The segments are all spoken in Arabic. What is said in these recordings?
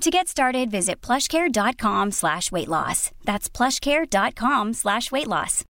To get started, visit plushcare.com slash weight loss. That's plushcare.com slash weight loss.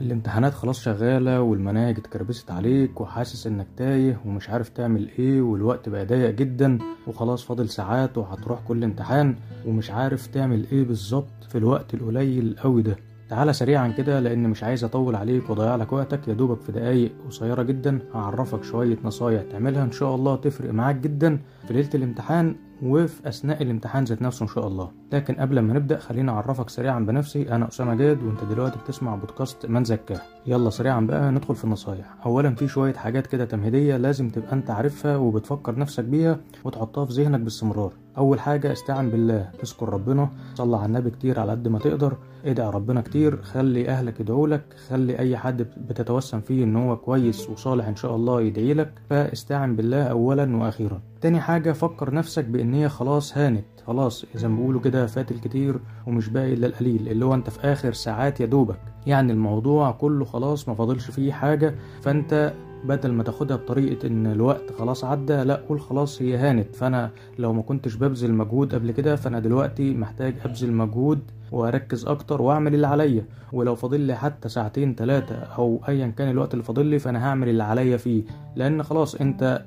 الامتحانات خلاص شغالة والمناهج اتكربست عليك وحاسس إنك تايه ومش عارف تعمل إيه والوقت بقى ضيق جدا وخلاص فاضل ساعات وهتروح كل امتحان ومش عارف تعمل إيه بالظبط في الوقت القليل قوي ده تعالى سريعا كده لأن مش عايز أطول عليك وأضيع لك وقتك. يا دوبك في دقايق قصيرة جدا هعرفك شوية نصايح تعملها. إن شاء الله تفرق معاك جدا في ليلة الامتحان وفي أثناء الامتحان ذات نفسه إن شاء الله. لكن قبل ما نبدأ خليني أعرفك سريعا بنفسي. أنا أسامة جاد وأنت دلوقتي بتسمع بودكاست من زكاة. يلا سريعا بقى ندخل في النصايح. اولا في شوية حاجات كده تمهيدية لازم تبقى أنت عارفها وبتفكر نفسك بيها وتحطها في ذهنك باستمرار. أول حاجة استعن بالله اذكر ربنا صلى على النبي كتير على قد ما تقدر ادعي ربنا كتير خلي أهلك يدعوا لك خلي أي حد بتتوسم فيه إن هو كويس وصالح إن شاء الله يدعي لك فاستعن بالله اولا وأخيرا. تاني حاجة فكر نفسك بإن هي خلاص هانت خلاص زي ما بيقولوا كده فات الكتير ومش باقي إلا القليل اللي هو أنت في آخر ساعات يا دوبك. يعني الموضوع كله خلاص ما فاضلش فيه حاجة فأنت بدل ما تاخدها بطريقة إن الوقت خلاص عدى لا قول خلاص هي هانت. فأنا لو ما كنتش ببذل مجهود قبل كده فأنا دلوقتي محتاج أبذل مجهود وأركز أكتر وأعمل اللي عليا. ولو فاضل لي حتى ساعتين ثلاثة أو ايا كان الوقت اللي فاضل لي فأنا هعمل اللي عليا فيه. لأن خلاص أنت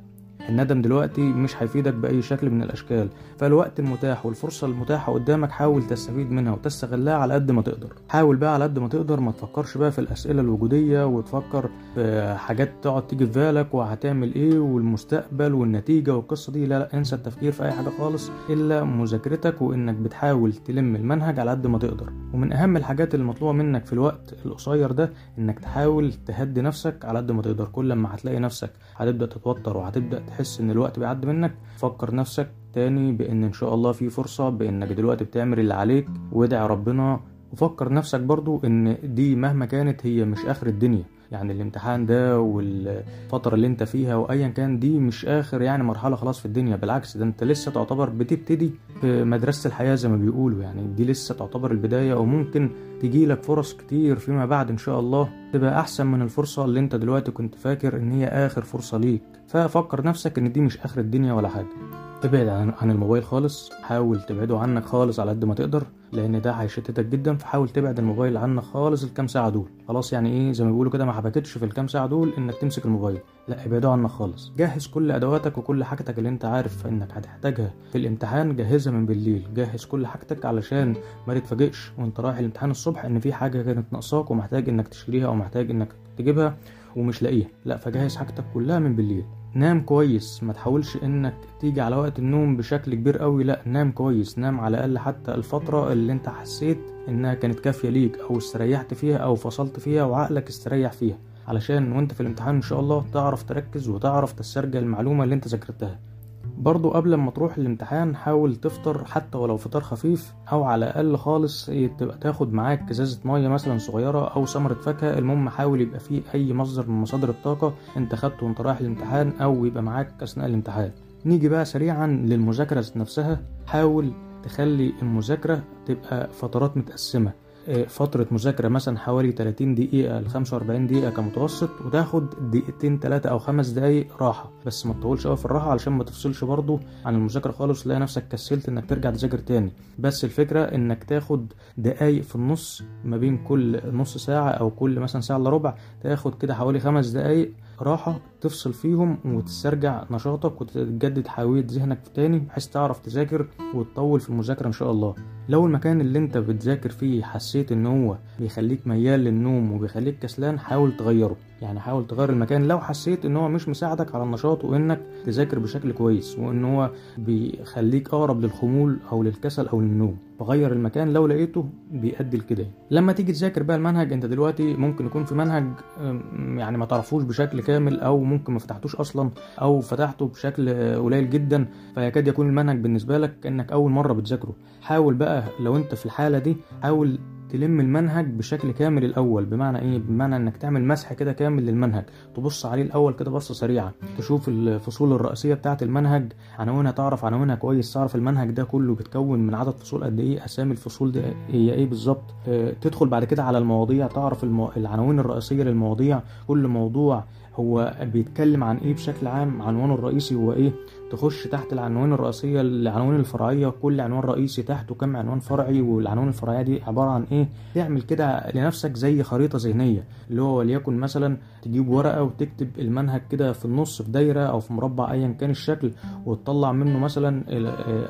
الندم دلوقتي مش هيفيدك بأي شكل من الأشكال. فالوقت المتاح والفرصة المتاحة قدامك حاول تستفيد منها وتستغلها على قد ما تقدر. حاول بقى على قد ما تقدر ما تفكرش بقى في الأسئلة الوجودية وتفكر في حاجات تقعد تيجي في بالك وهتعمل إيه والمستقبل والنتيجة والقصة دي. لا لا انسى التفكير في أي حاجة خالص إلا مذاكرتك وإنك بتحاول تلم المنهج على قد ما تقدر. ومن أهم الحاجات اللي مطلوبة منك في الوقت القصير ده إنك تحاول تهدي نفسك على قد ما تقدر. كل ما هتلاقي نفسك هتبدأ تتوتر وهتبدأ تحس إن الوقت بيعدي منك فكر نفسك تاني بإن إن شاء الله في فرصة بإنك دلوقتي بتعمل اللي عليك وادعي ربنا وفكر نفسك برضو إن دي مهما كانت هي مش آخر الدنيا. يعني الامتحان ده والفترة اللي انت فيها وايا كان دي مش آخر يعني مرحلة خلاص في الدنيا بالعكس ده انت لسه تعتبر بتبتدي في مدرسة الحياة زي ما بيقولوا يعني دي لسه تعتبر البداية وممكن تجيلك فرص كتير فيما بعد إن شاء الله تبقى أحسن من الفرصة اللي انت دلوقتي كنت فاكر إن هي آخر فرصة ليك. ففكر نفسك إن دي مش آخر الدنيا ولا حاجة. ابعد عن, الموبايل خالص. حاول تبعده عنك خالص على قد ما تقدر لأن ده هيشتتك جدا. فحاول تبعد الموبايل عنك خالص الكام ساعة دول. خلاص يعني إيه؟ زي ما بيقولوا كده ما حبكتش في الكام ساعة دول إنك تمسك الموبايل. لا ابعده عنك خالص. جهز كل أدواتك وكل حاجتك اللي أنت عارف إنك هتحتاجها في الامتحان. جهزها من بالليل. جهز كل حاجتك علشان ما تتفاجئش وأنت رايح الامتحان الصبح إن في حاجة كانت ناقصاك ومحتاج إنك تشتريها أو محتاج إنك تجيبها ومش لاقيها. لا فجهز حاجتك كلها من بالليل. نام كويس ما تحاولش إنك تيجي على وقت النوم بشكل كبير قوي لأ نام كويس نام على الأقل حتى الفترة اللي أنت حسيت إنها كانت كافية ليك أو استريحت فيها أو فصلت فيها وعقلك استريح فيها علشان وأنت في الامتحان إن شاء الله تعرف تركز وتعرف تسترجع المعلومة اللي أنت ذاكرتها. برضو قبل ما تروح الامتحان حاول تفطر حتى ولو فطار خفيف أو على الأقل خالص تبقى تاخد معاك إزازة مية مثلا صغيرة أو ثمرة فاكهة. المهم حاول يبقى فيه أي مصدر من مصادر الطاقة أنت خدته وأنت رايح الامتحان أو يبقى معاك أثناء الامتحان. نيجي بقى سريعا للمذاكرة ذات نفسها. حاول تخلي المذاكرة تبقى فترات متقسمة. آه، فترة مذاكرة مثلا حوالي 30 دقيقة ل 45 دقيقة كمتوسط وتاخد دقيقتين تلاتة أو خمس دقايق راحة. بس ما تطولش أوي في الراحة علشان ما تفصلش برضو عن المذاكرة خالص تلاقي نفسك كسلت إنك ترجع تذاكر تاني. بس الفكرة إنك تاخد دقايق في النص ما بين كل نص ساعة أو كل مثلا ساعة إلا ربع تاخد كده حوالي خمس دقايق راحة تفصل فيهم وتسترجع نشاطك وتجدد حيوية ذهنك تاني بحيث تعرف تذاكر وتطول في المذاكرة إن شاء الله. لو المكان اللي أنت بتذاكر فيه حسيت إن هو بيخليك ميال للنوم وبيخليك كسلان حاول تغيره. يعني حاول تغير المكان لو حسيت إن هو مش مساعدك على النشاط وإنك تذاكر بشكل كويس وإن هو بيخليك أقرب للخمول أو للكسل أو للنوم. فغير المكان لو لقيته بيؤدي لكده. لما تيجي تذاكر بقى المنهج أنت دلوقتي ممكن يكون في منهج يعني ما تعرفوش بشكل كامل أو ممكن ما فتحتوش أصلا أو فتحته بشكل قليل جدا فيكاد يكون المنهج بالنسبة لك كانك أول مرة بتذاكره. حاول بقى لو أنت في الحالة دي حاول تلم المنهج بشكل كامل الأول بمعنى إيه؟ بمعنى إنك تعمل مسح كده كامل للمنهج. تبص عليه الأول كده بصة سريعة تشوف الفصول الرئيسية بتاعة المنهج. عناوينها تعرف عناوينها كويس تعرف المنهج ده كله بيتكون من عدد فصول قد إيه أسامي الفصول دي هي إيه بالظبط. آه، تدخل بعد كده على المواضيع تعرف. العناوين الرئيسية للمواضيع. كل موضوع هو بيتكلم عن إيه بشكل عام؟ عنوانه الرئيسي هو إيه؟ تخش تحت العناوين الرئيسية العناوين الفرعية كل عنوان رئيسي تحته كم عنوان فرعي والعناوين الفرعية دي عبارة عن إيه؟ تعمل كده لنفسك زي خريطة ذهنية اللي هو وليكن مثلا تجيب ورقة وتكتب المنهج كده في النص في دايرة أو في مربع ايا كان الشكل وتطلع منه مثلا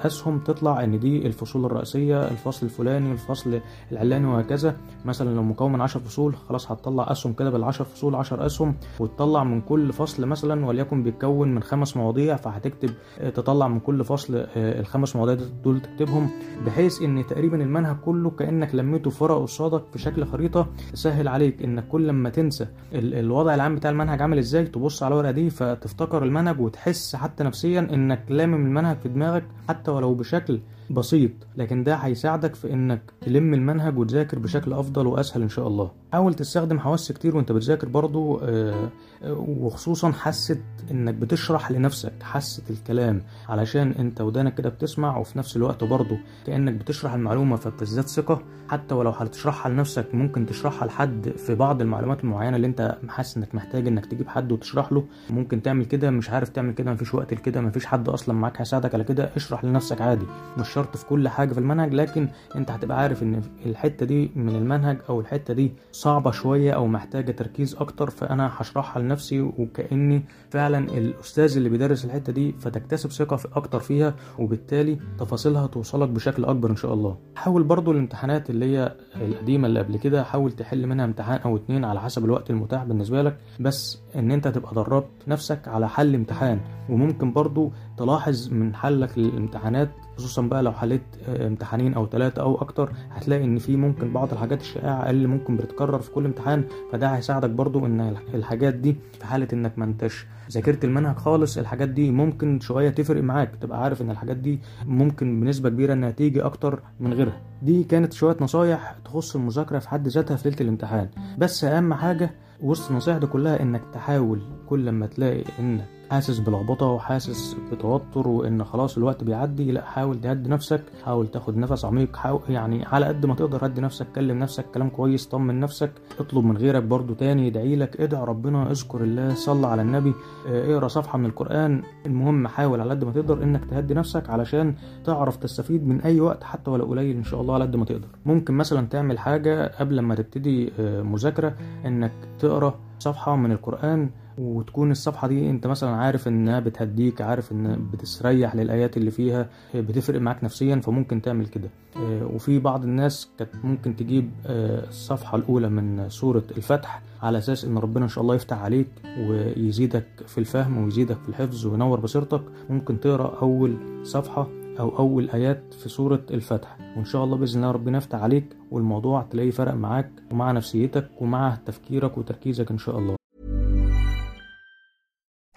أسهم تطلع إن دي الفصول الرئيسية الفصل الفلاني الفصل العلاني وهكذا. مثلا لو مكون من 10 فصول خلاص هتطلع أسهم كده بالعشر فصول 10 أسهم وتطلع من كل فصل مثلا وليكن بيتكون من خمس مواضيع فهتكتب آه، تطلع من كل فصل آه، الخمس مواضيع دول تكتبهم بحيث إن تقريبا المنهج كله كأنك لميته في ورقه قصادك في شكل خريطة. تسهل عليك إنك كل لما تنسى ال- الوضع العام بتاع المنهج عامل إزاي تبص على الورقة دي فتفتكر المنهج وتحس حتى نفسيا إنك لامم المنهج في دماغك حتى ولو بشكل بسيط لكن ده هيساعدك في إنك تلم المنهج وتذاكر بشكل أفضل وأسهل إن شاء الله. حاول تستخدم حواس كتير وأنت بتذاكر برضو آه، آه، وخصوصا حاسة إنك بتشرح لنفسك حاسة الكلام علشان أنت ودانك كده بتسمع وفي نفس الوقت برضو كأنك بتشرح المعلومة فبتزداد ثقة. حتى ولو هتشرحها لنفسك ممكن تشرحها لحد في بعض المعلومات المعينة اللي أنت حاسس إنك محتاج إنك تجيب حد وتشرح له. ممكن تعمل كده مش عارف تعمل كده مفيش وقت لكده مفيش حد أصلا معاك هيساعدك على كده. اشرح لنفسك عادي مش شرط في كل حاجة في المنهج لكن أنت هتبقى عارف إن الحتة دي من المنهج أو الحتة دي صعبة شوية أو محتاجة تركيز أكتر. فأنا هشرحها لنفسي وكأني فعلا الأستاذ اللي بيدرس الحتة دي فتكتسب ثقة في أكتر فيها وبالتالي تفاصيلها توصلك بشكل أكبر إن شاء الله. حاول برضو الامتحانات اللي هي القديمة اللي قبل كده حاول تحل منها امتحان أو اتنين على حسب الوقت المتاح بالنسبة لك بس إن أنت تبقى دربت نفسك على حل امتحان. وممكن برضو تلاحظ من حلك للامتحانات خصوصا بقى لو حليت آه، امتحانين أو ثلاثة أو أكتر هتلاقي إن في ممكن بعض الحاجات الشائعة اللي ممكن بتتكرر في كل امتحان. فده هيساعدك برضو إن الحاجات دي في حالة إنك ما أنتش ذاكرت المنهج خالص الحاجات دي ممكن شوية تفرق معاك تبقى عارف إن الحاجات دي ممكن بنسبة كبيرة إنها تيجي أكتر من غيرها. دي كانت شوية نصايح تخص المذاكرة في حد ذاتها في ليلة الامتحان. بس أهم حاجة وسط النصايح دي كلها إنك تحاول كل لما تلاقي إنك حاسس بلخبطه وحاسس بتوتر وإن خلاص الوقت بيعدي لأ حاول تهدي نفسك حاول تاخد نفس عميق حاول يعني على قد ما تقدر هدي نفسك كلم نفسك كلام كويس طمن نفسك اطلب من غيرك برضو تاني يدعي لك ادعي ربنا اذكر الله صلى على النبي آه، اقرأ صفحة من القرآن المهم حاول على قد ما تقدر إنك تهدي نفسك علشان تعرف تستفيد من أي وقت حتى ولو قليل إن شاء الله على قد ما تقدر. ممكن مثلا تعمل حاجة قبل ما تبتدي آه، مذاكرة إنك تقرأ صفحة من القرآن وتكون الصفحة دي انت مثلا عارف انها بتهديك عارف ان بتستريح للآيات اللي فيها بتفرق معاك نفسيا فممكن تعمل كده. آه، وفي بعض الناس كانت ممكن تجيب آه، الصفحة الأولى من سورة الفتح على أساس إن ربنا إن شاء الله يفتح عليك ويزيدك في الفهم ويزيدك في الحفظ وينور بصيرتك. ممكن تقرأ أول صفحة أو أول آيات في سورة الفتح. وإن شاء الله بإذن الله ربنا يفتح عليك والموضوع تلاقيه فرق معاك ومع نفسيتك ومع تفكيرك وتركيزك إن شاء الله.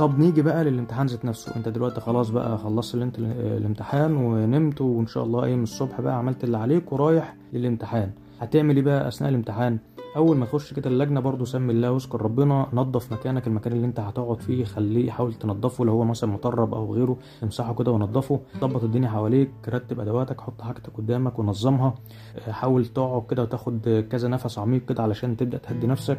طب نيجي بقى للامتحان ذات نفسه. انت دلوقتي خلاص بقى خلصت الانت- الامتحان ونمت وان شاء الله قايم الصبح بقى عملت اللي عليك ورايح للامتحان. هتعمل إيه بقى اثناء الامتحان؟ أول ما تخش كده اللجنة برضو سمي الله واذكر ربنا نظف مكانك المكان اللي انت هتقعد فيه خليه حاول تنضفه لو هو مثلا مطرب أو غيره امسحه كده ونضفه ظبط الدنيا حواليك رتب أدواتك حط حاجتك قدامك ونظمها. آه، حاول تقعد كده وتاخد كذا نفس عميق كده علشان تبدأ تهدي نفسك.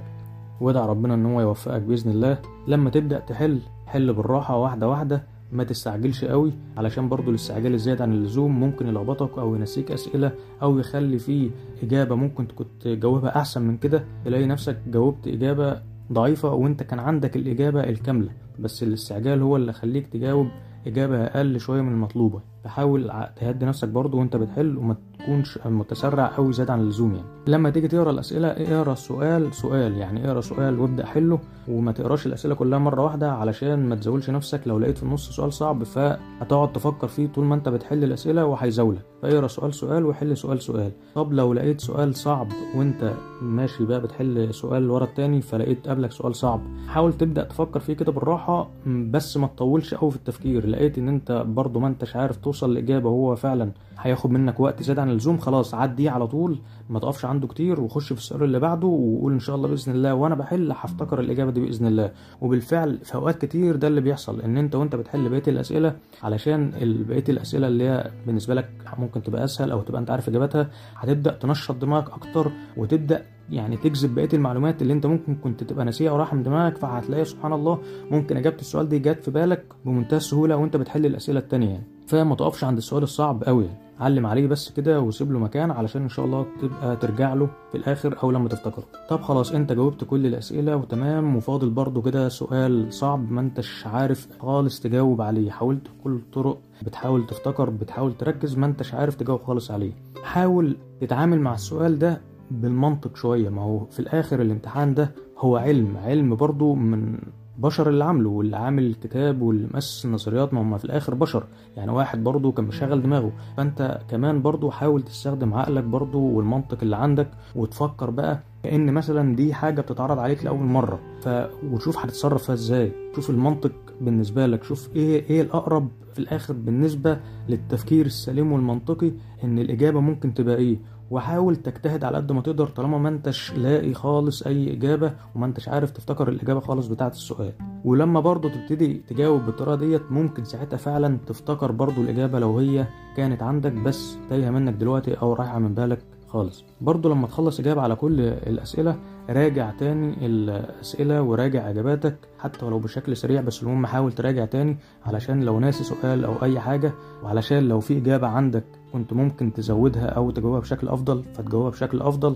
وادع ربنا إن هو يوفقك بإذن الله. لما تبدأ تحل حل بالراحة واحدة واحدة ما تستعجلش قوي علشان برضو الاستعجال الزيادة عن اللزوم ممكن يلخبطك أو ينسيك أسئلة أو يخلي فيه إجابة ممكن كنت تجاوبها أحسن من كده. تلاقي نفسك جاوبت إجابة ضعيفة وأنت كان عندك الإجابة الكاملة. بس الاستعجال هو اللي خليك تجاوب إجابة أقل شوية من المطلوبة. فحاول تهدي نفسك برضو وأنت بتحل وما تكونش متسرع قوي زيادة عن اللزوم يعني. لما تيجي تقرأ الأسئلة اقرأ السؤال سؤال يعني اقرأ سؤال وابدأ حله وما تقرأش الأسئلة كلها مرة واحدة علشان ما تزولش نفسك. لو لقيت في النص سؤال صعب فهتقعد تفكر فيه طول ما انت بتحل الأسئلة وهيزولك. فاقرأ سؤال سؤال وحل سؤال سؤال. طب لو لقيت سؤال صعب وانت ماشي بقى بتحل سؤال ورا التاني فلقيت قبلك سؤال صعب حاول تبدأ تفكر فيه كده بالراحة بس ما تطولش قوي في التفكير. لقيت إن انت برضو ما انتش عارف توصل لإجابة وهو فعلا هياخد منك وقت زيادة عن اللزوم خلاص عديه على طول ما تقفش عنده كتير وخش في السؤال اللي بعده وقول إن شاء الله بإذن الله وأنا بحل هفتكر الإجابة دي بإذن الله. وبالفعل في أوقات كتير ده اللي بيحصل إن أنت وأنت بتحل بقية الأسئلة علشان بقية الأسئلة اللي هي بالنسبة لك ممكن تبقى أسهل أو تبقى أنت عارف إجابتها هتبدأ تنشط دماغك أكتر وتبدأ يعني تجذب بقية المعلومات اللي أنت ممكن كنت تبقى ناسيها أو رايحه من دماغك فهتلاقي سبحان الله ممكن إجابة السؤال دي جت في بالك بمنتهى السهولة وأنت بتحل الأسئلة التانية يعني. فما تقفش عند السؤال الصعب قوي يعني علم عليه بس كده وسيب له مكان علشان إن شاء الله تبقى ترجع له في الآخر أو لما تفتكره. طب خلاص أنت جاوبت كل الأسئلة وتمام وفاضل برضو كده سؤال صعب ما أنتش عارف خالص تجاوب عليه. حاولت بكل الطرق بتحاول تفتكر بتحاول تركز ما أنتش عارف تجاوب خالص عليه. حاول تتعامل مع السؤال ده بالمنطق شوية. ما هو في الآخر الامتحان ده هو علم علم برضو من بشر اللي عامله واللي عامل الكتاب واللي مؤسس النظريات ما هم في الآخر بشر. يعني واحد برضه كان مشغل دماغه. فأنت كمان برضه حاول تستخدم عقلك برضه والمنطق اللي عندك وتفكر بقى كأن مثلا دي حاجة بتتعرض عليك لأول مرة. ف... وشوف هتتصرف فيها إزاي. شوف المنطق بالنسبة لك. شوف إيه إيه الأقرب في الآخر بالنسبة للتفكير السليم والمنطقي إن الإجابة ممكن تبقى إيه. وحاول تجتهد على قد ما تقدر طالما ما انتش لاقي خالص أي إجابة وما انتش عارف تفتكر الإجابة خالص بتاعه السؤال. ولما برضه تبتدي تجاوب بالطريقة ديت ممكن ساعتها فعلا تفتكر برضه الإجابة لو هي كانت عندك بس تايهة منك دلوقتي أو رايحة من بالك خالص. برضه لما تخلص إجابة على كل الأسئلة راجع تاني الأسئلة وراجع إجاباتك حتى ولو بشكل سريع بس المهم حاول تراجع تاني علشان لو ناسي سؤال أو أي حاجة وعلشان لو في إجابة عندك كنت ممكن تزودها أو تجاوبها بشكل أفضل فتجاوبها بشكل أفضل.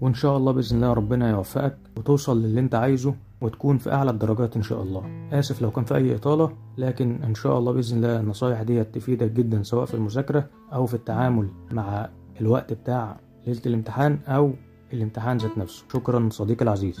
وإن شاء الله بإذن الله ربنا يوفقك وتوصل للي أنت عايزه وتكون في أعلى الدرجات إن شاء الله. آسف لو كان في أي إطالة لكن إن شاء الله بإذن الله النصايح دي تفيدك جدا سواء في المذاكرة أو في التعامل مع الوقت بتاع ليلة الامتحان أو الامتحان ذات نفسه. شكرا صديقي العزيز.